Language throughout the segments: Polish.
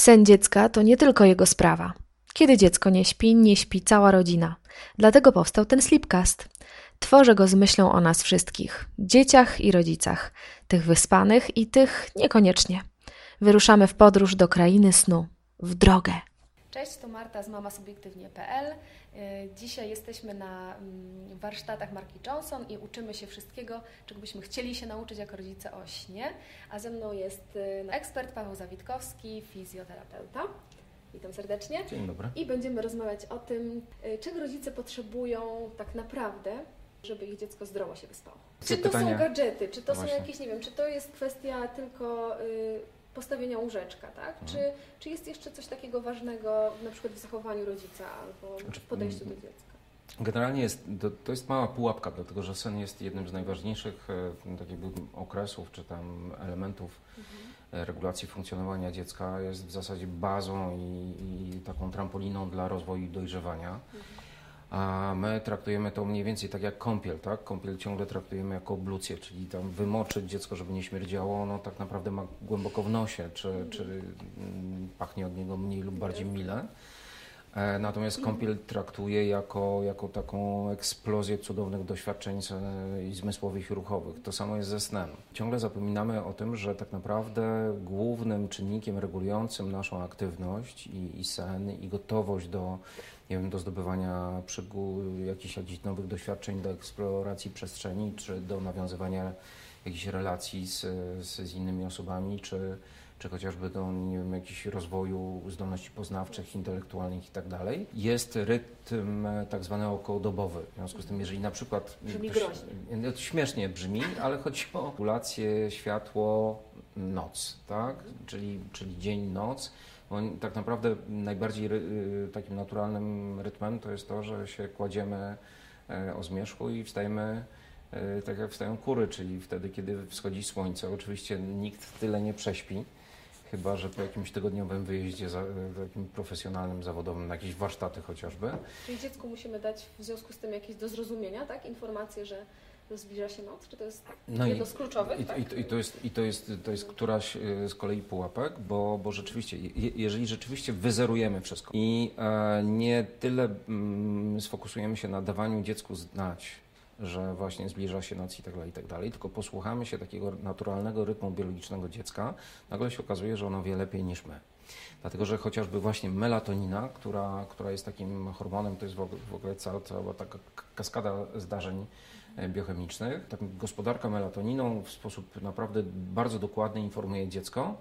Sen dziecka to nie tylko jego sprawa. Kiedy dziecko nie śpi, nie śpi cała rodzina. Dlatego powstał ten Sleepcast. Tworzę go z myślą o nas wszystkich dzieciach i rodzicach, tych wyspanych i tych niekoniecznie. Wyruszamy w podróż do krainy snu, w drogę. Cześć, to Marta z mamasubiektywnie.pl. Y, Dzisiaj jesteśmy na mm, warsztatach marki Johnson i uczymy się wszystkiego, czego byśmy chcieli się nauczyć jako rodzice o śnie. A ze mną jest y, ekspert Paweł Zawitkowski, fizjoterapeuta. Witam serdecznie. Dzień dobry. I będziemy rozmawiać o tym, y, czego rodzice potrzebują tak naprawdę, żeby ich dziecko zdrowo się wyspało. Czy to są gadżety, czy to są Właśnie. jakieś, nie wiem, czy to jest kwestia tylko y, postawienia łóżeczka, tak? Mhm. Czy, czy jest jeszcze coś takiego ważnego na przykład w zachowaniu rodzica albo Znaczy, w podejściu do dziecka? Generalnie jest, to, jest mała pułapka, dlatego że sen jest jednym z najważniejszych e, tak jakby okresów czy tam elementów e, regulacji funkcjonowania dziecka. Jest w zasadzie bazą i, i taką trampoliną dla rozwoju i dojrzewania. A my traktujemy to mniej więcej tak jak kąpiel, tak? Kąpiel ciągle traktujemy jako oblucję, czyli tam wymoczyć dziecko, żeby nie śmierdziało, ono tak naprawdę ma głęboko w nosie, czy, czy mm, pachnie od niego mniej lub bardziej mile. E, Natomiast kąpiel traktuje jako, jako taką eksplozję cudownych doświadczeń z- i zmysłowych i ruchowych. To samo jest ze snem. Ciągle zapominamy o tym, że tak naprawdę głównym czynnikiem regulującym naszą aktywność i, i sen i gotowość do, nie wiem, do zdobywania przygód, jakichś, jakichś nowych doświadczeń, do eksploracji przestrzeni, czy do nawiązywania jakichś relacji z, z, z innymi osobami, czy, czy chociażby do nie wiem, rozwoju zdolności poznawczych, intelektualnych i tak dalej. Jest rytm e, tak zwany okołodobowy. W związku z tym, jeżeli na przykład... Brzmi ktoś- groźnie. to śmiesznie brzmi, ale chodzi o regulację światło, noc, tak? Czyli, czyli dzień, noc. Bo tak naprawdę najbardziej y, takim naturalnym rytmem to jest to, że się kładziemy e, o zmierzchu i wstajemy e, tak jak wstają kury, czyli wtedy, kiedy wschodzi słońce. Oczywiście nikt tyle nie prześpi, chyba że po jakimś tygodniowym wyjeździe za, e, takim profesjonalnym, zawodowym, na jakieś warsztaty chociażby. Czyli dziecku musimy dać w związku z tym jakieś do zrozumienia, tak? Informację, że zbliża się noc? Czy to jest No jedno z kluczowych? I, tak? i, i, to jest, I to jest, to jest któraś e, z kolei pułapek, bo, bo rzeczywiście, je, jeżeli rzeczywiście wyzerujemy wszystko i e, nie tyle mm, sfokusujemy się na dawaniu dziecku znać, że właśnie zbliża się noc i tak dalej, i tak dalej, tylko posłuchamy się takiego naturalnego rytmu biologicznego dziecka, nagle się okazuje, że ono wie lepiej niż my. Dlatego, że chociażby właśnie melatonina, która, która jest takim hormonem, to jest w ogóle, cała, cała taka kaskada zdarzeń biochemicznych. Tak, gospodarka melatoniną w sposób naprawdę bardzo dokładny informuje dziecko,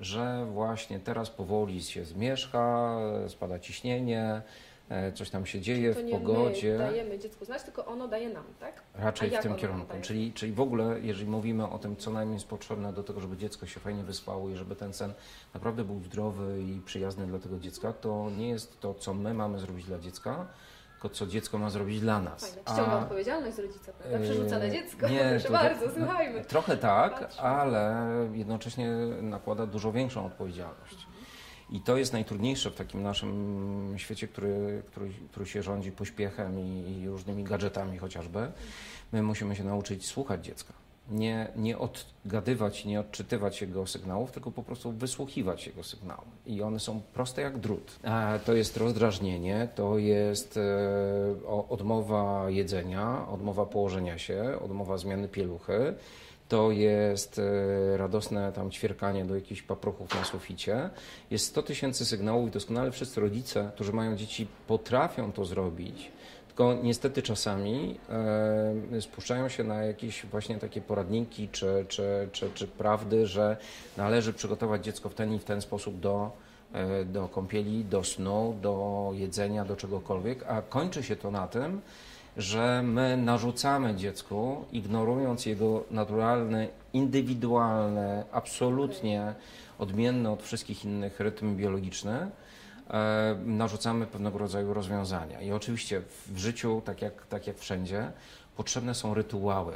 że właśnie teraz powoli się zmierzcha, e, spada ciśnienie, e, coś tam się dzieje w nie pogodzie. my dajemy dziecku znać, tylko ono daje nam, tak? Raczej w tym kierunku. Czyli, czyli w ogóle, jeżeli mówimy o tym, co nam jest potrzebne do tego, żeby dziecko się fajnie wyspało i żeby ten sen naprawdę był zdrowy i przyjazny dla tego dziecka, to nie jest to, co my mamy zrobić dla dziecka, tylko co dziecko ma zrobić dla nas. Fajne. Ściąga odpowiedzialność z rodzica, prawda? Przerzuca na Yy, dziecko. nie, Proszę to- bardzo, słuchajmy. Trochę tak, Patrzmy. ale jednocześnie nakłada dużo większą odpowiedzialność. I to jest najtrudniejsze w takim naszym świecie, który, który, który się rządzi pośpiechem i, i różnymi gadżetami chociażby. My musimy się nauczyć słuchać dziecka. Nie, nie odgadywać, nie odczytywać jego sygnałów, tylko po prostu wysłuchiwać jego sygnałów. I one są proste jak drut. A to jest rozdrażnienie, to jest e, odmowa jedzenia, odmowa położenia się, odmowa zmiany pieluchy. To jest e, radosne tam ćwierkanie do jakichś paprochów na suficie. Jest 100 tysięcy sygnałów i doskonale wszyscy rodzice, którzy mają dzieci, potrafią to zrobić. Tylko niestety czasami e, spuszczają się na jakieś właśnie takie poradniki czy, czy, czy, czy prawdy, że należy przygotować dziecko w ten i w ten sposób do, e, do kąpieli, do snu, do jedzenia, do czegokolwiek, a kończy się to na tym, że my narzucamy dziecku, ignorując jego naturalne, indywidualne, absolutnie odmienne od wszystkich innych rytm biologiczny, narzucamy pewnego rodzaju rozwiązania. I oczywiście w życiu, tak jak, tak jak wszędzie, potrzebne są rytuały.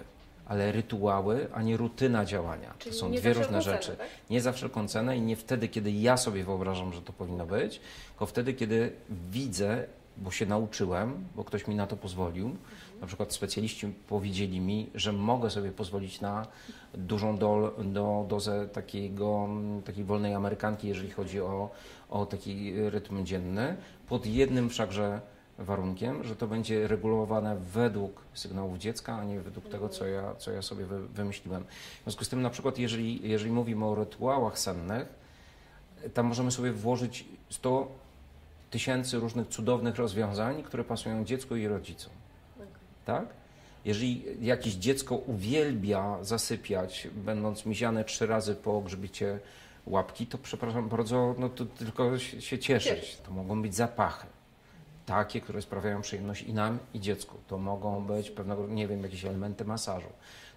Ale rytuały, a nie rutyna działania. Czyli to są dwie różne rzeczy. cenę, tak? Nie za wszelką cenę i nie wtedy, kiedy ja sobie wyobrażam, że to powinno być, tylko wtedy, kiedy widzę bo się nauczyłem, bo ktoś mi na to pozwolił. Na przykład specjaliści powiedzieli mi, że mogę sobie pozwolić na dużą dol, do, dozę takiego, takiej wolnej amerykanki, jeżeli chodzi o, o taki rytm dzienny, pod jednym wszakże warunkiem, że to będzie regulowane według sygnałów dziecka, a nie według tego, co ja, co ja sobie wy, wymyśliłem. W związku z tym, na przykład, jeżeli, jeżeli mówimy o rytuałach sennych, tam możemy sobie włożyć 100 tysięcy różnych cudownych rozwiązań, które pasują dziecku i rodzicom. Tak? Jeżeli jakieś dziecko uwielbia zasypiać, będąc miziane trzy razy po grzybicie łapki, to przepraszam bardzo, no to tylko się cieszyć. To mogą być zapachy. Takie, które sprawiają przyjemność i nam, i dziecku. To mogą być pewnego, nie wiem, jakieś elementy masażu.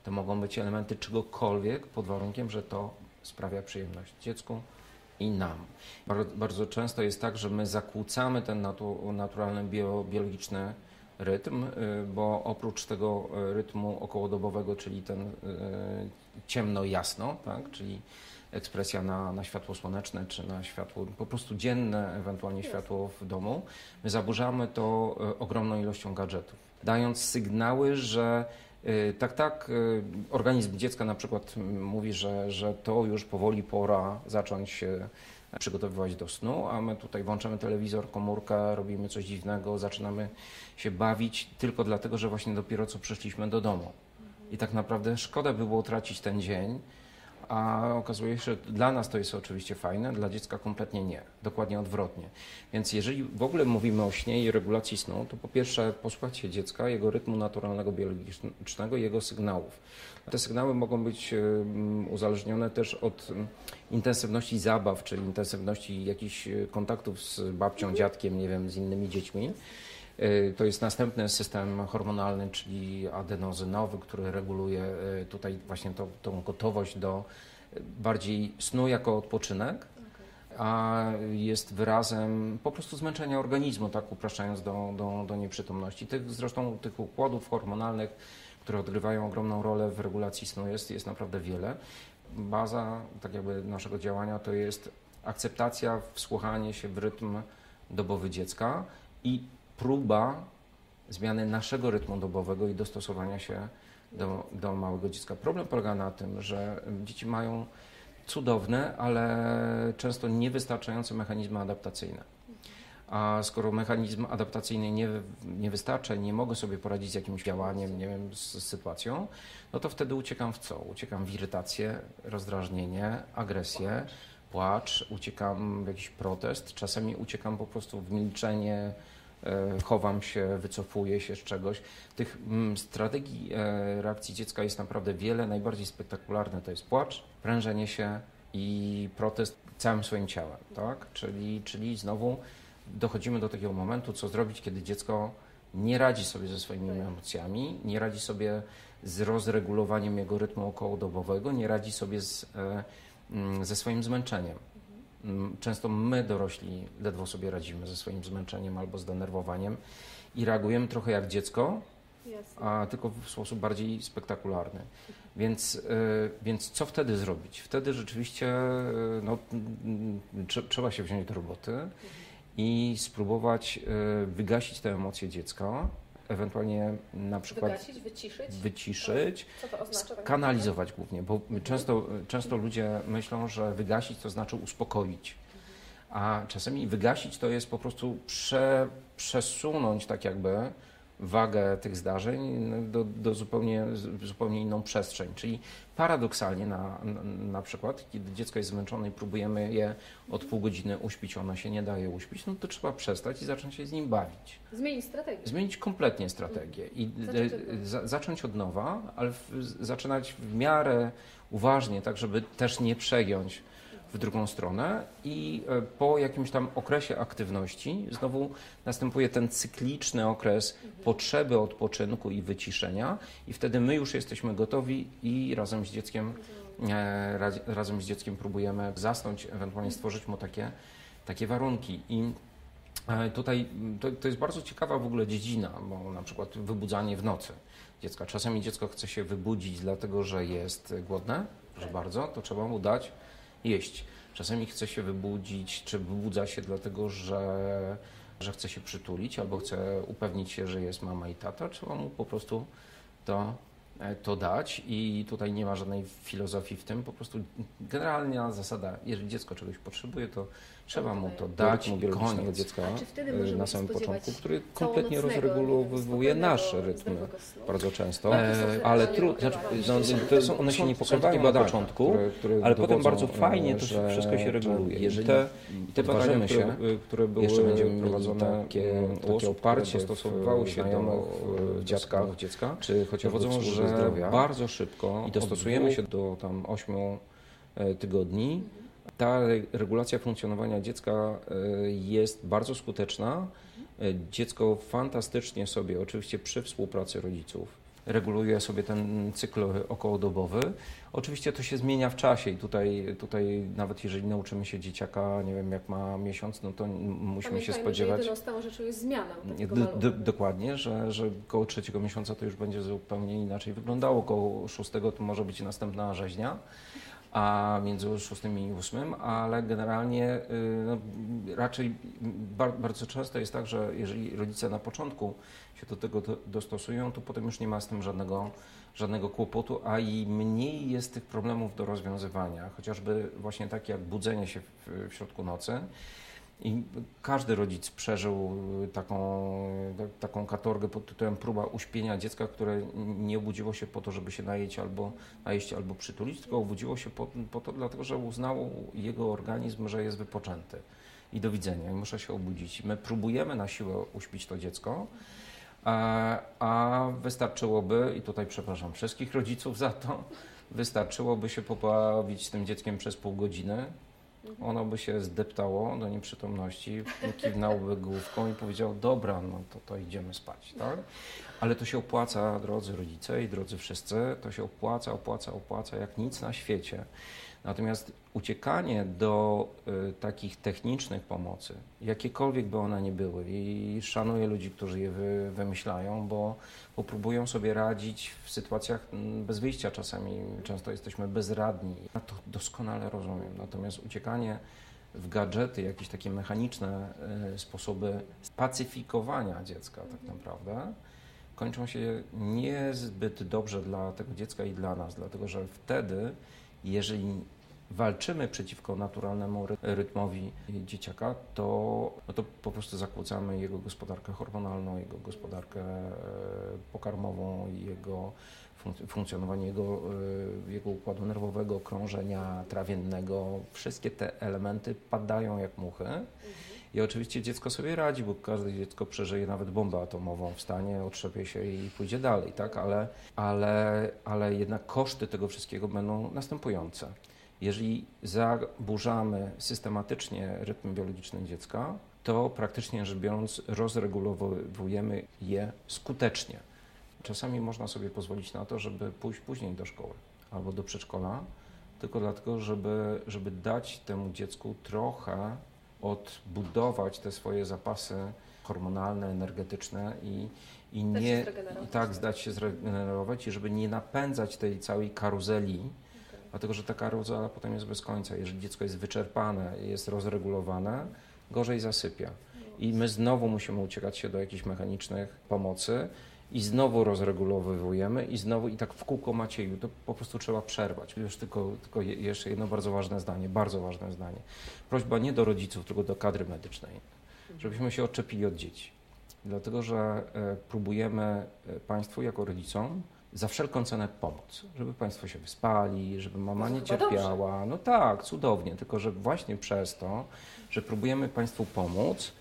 To mogą być elementy czegokolwiek, pod warunkiem, że to sprawia przyjemność dziecku i nam. Bardzo, bardzo często jest tak, że my zakłócamy ten natu, naturalny bio, biologiczny rytm, y, bo oprócz tego y, rytmu okołodobowego, czyli ten y, ciemno-jasno, tak, czyli ekspresja na, na światło słoneczne czy na światło po prostu dzienne, ewentualnie światło w domu, my zaburzamy to ogromną ilością gadżetów, dając sygnały, że tak, tak, organizm dziecka na przykład mówi, że, że to już powoli pora zacząć się przygotowywać do snu, a my tutaj włączamy telewizor, komórkę, robimy coś dziwnego, zaczynamy się bawić tylko dlatego, że właśnie dopiero co przyszliśmy do domu. I tak naprawdę szkoda by było tracić ten dzień, a okazuje się, że dla nas to jest oczywiście fajne, dla dziecka kompletnie nie, dokładnie odwrotnie. Więc jeżeli w ogóle mówimy o śnie i regulacji snu, to po pierwsze posłuchać się dziecka, jego rytmu naturalnego, biologicznego, jego sygnałów. Te sygnały mogą być uzależnione też od intensywności zabaw, czy intensywności jakichś e, kontaktów z babcią, dziadkiem, nie wiem, z innymi dziećmi. E, to jest następny system hormonalny, czyli adenozynowy, który reguluje e, tutaj właśnie to, tą gotowość do bardziej snu jako odpoczynek, a jest wyrazem po prostu zmęczenia organizmu, tak upraszczając do, do, do nieprzytomności. Tych, zresztą tych układów hormonalnych, które odgrywają ogromną rolę w regulacji snu jest, jest naprawdę wiele. Baza tak jakby naszego działania to jest akceptacja, wsłuchanie się w rytm dobowy dziecka i próba zmiany naszego rytmu dobowego i dostosowania się do, do małego dziecka. Problem polega na tym, że dzieci mają cudowne, ale często niewystarczające mechanizmy adaptacyjne. A skoro mechanizm adaptacyjny nie, nie wystarcza nie mogę sobie poradzić z jakimś działaniem, nie wiem, z, z sytuacją, no to wtedy uciekam w co? Uciekam w irytację, rozdrażnienie, agresję, płacz, uciekam w jakiś protest, czasami uciekam po prostu w milczenie, chowam się, wycofuję się z czegoś. Tych mm, strategii e, reakcji dziecka jest naprawdę wiele. Najbardziej spektakularne to jest płacz, prężenie się i protest całym swoim ciałem, tak? Czyli, czyli znowu dochodzimy do takiego momentu, co zrobić, kiedy dziecko nie radzi sobie ze swoimi emocjami, nie radzi sobie z rozregulowaniem jego rytmu okołodobowego, nie radzi sobie z, e, mm, ze swoim zmęczeniem. Mm, często my, dorośli, ledwo sobie radzimy ze swoim zmęczeniem albo zdenerwowaniem i reagujemy trochę jak dziecko, a tylko w sposób bardziej spektakularny. Więc, e, więc co wtedy zrobić? Wtedy rzeczywiście e, no, trzeba się wziąć do roboty i spróbować e, wygasić te emocje dziecka, ewentualnie na przykład wygasić, wyciszyć, wyciszyć Co to oznacza, tak kanalizować głównie, bo Mhm. często, często ludzie myślą, że wygasić to znaczy uspokoić, a czasami wygasić to jest po prostu prze, przesunąć tak jakby wagę tych zdarzeń do, do zupełnie, zupełnie inną przestrzeń. Czyli paradoksalnie na, na, przykład, kiedy dziecko jest zmęczone i próbujemy je od pół godziny uśpić, ono się nie daje uśpić, no to trzeba przestać i zacząć się z nim bawić. Zmienić strategię. Zmienić kompletnie strategię i Zacząć od nowa. e, za, zacząć od nowa, ale w, zaczynać w miarę uważnie, tak żeby też nie przegiąć w drugą stronę i e, po jakimś tam okresie aktywności znowu następuje ten cykliczny okres potrzeby odpoczynku i wyciszenia i wtedy my już jesteśmy gotowi i razem z dzieckiem e, raz- razem z dzieckiem próbujemy zasnąć, ewentualnie stworzyć mu takie, takie warunki i E, Tutaj to, to jest bardzo ciekawa w ogóle dziedzina, bo na przykład wybudzanie w nocy dziecka. Czasami dziecko chce się wybudzić dlatego, że jest głodne, że bardzo, to trzeba mu dać jeść. Czasami chce się wybudzić, czy wybudza się dlatego, że że chce się przytulić albo chce upewnić się, że jest mama i tata, trzeba mu po prostu to E, to dać i tutaj nie ma żadnej filozofii w tym, po prostu generalna zasada, jeżeli dziecko czegoś potrzebuje, to trzeba mu to dać, koniec. dziecka na samym początku, który kompletnie rozregulowuje nasz rytm bardzo często, e, ale trudno, znaczy, no, są, one się nie pokazywają na początku, które, które ale potem bardzo fajnie to wszystko się reguluje. Jeżeli te, te badania, się, które, które były jeszcze będziemy prowadzone, takie, takie oparcie stosowały się do dziadka, dziecka, czy chociaż wodzą, że zdrowia. bardzo szybko i dostosujemy się do tam 8 e, tygodni. Ta regulacja funkcjonowania dziecka e, jest bardzo skuteczna. E, dziecko fantastycznie sobie, oczywiście przy współpracy rodziców, reguluje sobie ten cykl okołodobowy. Oczywiście to się zmienia w czasie i tutaj, tutaj nawet jeżeli nauczymy się dzieciaka, nie wiem, jak ma miesiąc, no to musimy się spodziewać... że stałą rzeczą jest zmiana Dokładnie, że, że koło trzeciego miesiąca to już będzie zupełnie inaczej wyglądało, koło szóstego to może być następna rzeźnia a między szóstym i ósmym, ale generalnie y, no, raczej bardzo często jest tak, że jeżeli rodzice na początku się do tego dostosują, to potem już nie ma z tym żadnego, żadnego kłopotu, a i mniej jest tych problemów do rozwiązywania, chociażby właśnie takie jak budzenie się w, w środku nocy. I każdy rodzic przeżył taką, taką katorgę pod tytułem próba uśpienia dziecka, które nie obudziło się po to, żeby się najeść albo, najeść albo przytulić, tylko obudziło się po, po to, dlatego że uznał jego organizm, że jest wypoczęty. I do widzenia, i muszę się obudzić. My próbujemy na siłę uśpić to dziecko, a, a wystarczyłoby, i tutaj przepraszam wszystkich rodziców za to, wystarczyłoby się pobawić z tym dzieckiem przez pół godziny, ono by się zdeptało do nieprzytomności, kiwnałby główką i powiedział, dobra, no to, to idziemy spać, tak? Ale to się opłaca, drodzy rodzice i drodzy wszyscy, to się opłaca, opłaca, opłaca jak nic na świecie. Natomiast uciekanie do y, takich technicznych pomocy, jakiekolwiek by one nie były, i szanuję ludzi, którzy je wy, wymyślają, bo, bo próbują sobie radzić w sytuacjach mm, bez wyjścia czasami, często jesteśmy bezradni. Ja to doskonale rozumiem. Natomiast uciekanie w gadżety, jakieś takie mechaniczne y, sposoby pacyfikowania dziecka tak naprawdę, kończą się niezbyt dobrze dla tego dziecka i dla nas, dlatego że wtedy, jeżeli walczymy przeciwko naturalnemu rytmowi dzieciaka, to, no to po prostu zakłócamy jego gospodarkę hormonalną, jego gospodarkę e, pokarmową, jego funkcjonowanie jego, e, jego układu nerwowego, krążenia trawiennego. Wszystkie te elementy padają jak muchy. I oczywiście dziecko sobie radzi, bo każde dziecko przeżyje nawet bombę atomową, wstanie, otrzepie się i pójdzie dalej, tak? Ale, ale, ale jednak koszty tego wszystkiego będą następujące. Jeżeli zaburzamy systematycznie rytm biologiczny dziecka, to praktycznie rzecz biorąc rozregulowujemy je skutecznie. Czasami można sobie pozwolić na to, żeby pójść później do szkoły albo do przedszkola, tylko dlatego, żeby, żeby dać temu dziecku trochę odbudować te swoje zapasy hormonalne, energetyczne i, i nie i tak zdać się zregenerować i żeby nie napędzać tej całej karuzeli dlatego że ta karuzela potem jest bez końca. Jeżeli dziecko jest wyczerpane, jest rozregulowane, gorzej zasypia. I my znowu musimy uciekać się do jakichś mechanicznych pomocy i znowu rozregulowujemy i znowu i tak w kółko Macieju, to po prostu trzeba przerwać. Już tylko, tylko jeszcze jedno bardzo ważne zdanie, bardzo ważne zdanie. Prośba nie do rodziców, tylko do kadry medycznej, żebyśmy się odczepili od dzieci. Dlatego, że e, próbujemy e, Państwu jako rodzicom za wszelką cenę pomóc, żeby Państwo się wyspali, żeby mama nie cierpiała. No tak, cudownie, tylko że właśnie przez to, że próbujemy Państwu pomóc,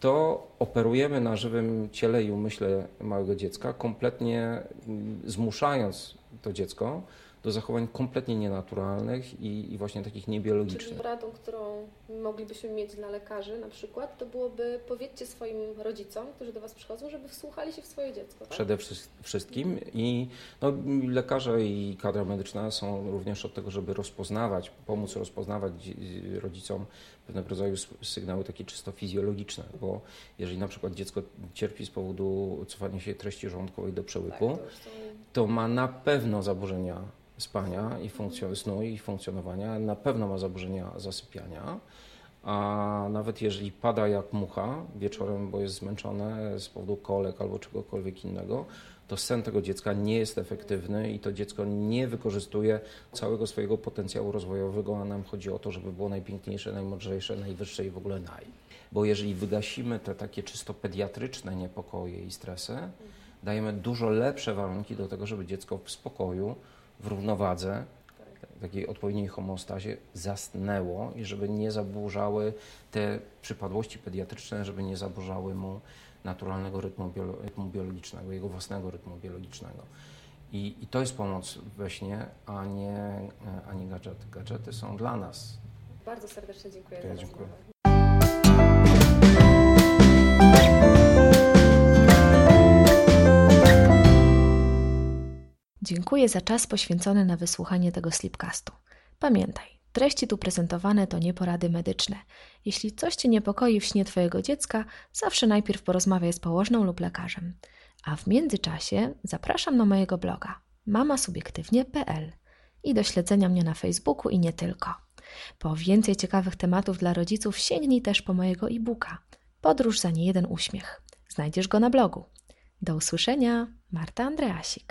to operujemy na żywym ciele i umyśle małego dziecka, kompletnie mm, zmuszając to dziecko do zachowań kompletnie nienaturalnych i, i właśnie takich niebiologicznych. Czyli radą, którą moglibyśmy mieć dla lekarzy na przykład, to byłoby powiedzcie swoim rodzicom, którzy do Was przychodzą, żeby wsłuchali się w swoje dziecko. Tak? Przede wszystkim i no, lekarze i kadra medyczna są również od tego, żeby rozpoznawać, pomóc rozpoznawać rodzicom pewnego rodzaju sygnały takie czysto fizjologiczne, bo jeżeli na przykład dziecko cierpi z powodu cofania się treści żołądkowej do przełyku, tak, to, ma na pewno zaburzenia spania i funkcjon- snu i funkcjonowania, na pewno ma zaburzenia zasypiania, a nawet jeżeli pada jak mucha wieczorem, bo jest zmęczone z powodu kolek albo czegokolwiek innego, to sen tego dziecka nie jest efektywny i to dziecko nie wykorzystuje całego swojego potencjału rozwojowego, a nam chodzi o to, żeby było najpiękniejsze, najmądrzejsze, najwyższe i w ogóle naj. Bo jeżeli wygasimy te takie czysto pediatryczne niepokoje i stresy, dajemy dużo lepsze warunki do tego, żeby dziecko w spokoju, w równowadze, takiej odpowiedniej homostazie zasnęło i żeby nie zaburzały te przypadłości pediatryczne, żeby nie zaburzały mu naturalnego rytmu, rytmu biologicznego, jego własnego rytmu biologicznego. I, I, to jest pomoc we śnie, a nie, a nie gadżety. Gadżety są dla nas. Bardzo serdecznie dziękuję ja za dziękuję. Dziękuję za czas poświęcony na wysłuchanie tego slipcastu. Pamiętaj, treści tu prezentowane to nie porady medyczne. Jeśli coś Cię niepokoi w śnie Twojego dziecka, zawsze najpierw porozmawiaj z położną lub lekarzem. A w międzyczasie zapraszam na mojego bloga mamasubiektywnie.pl i do śledzenia mnie na Facebooku i nie tylko. Po więcej ciekawych tematów dla rodziców sięgnij też po mojego e-booka Podróż za niejeden uśmiech. Znajdziesz go na blogu. Do usłyszenia, Marta Andreasik.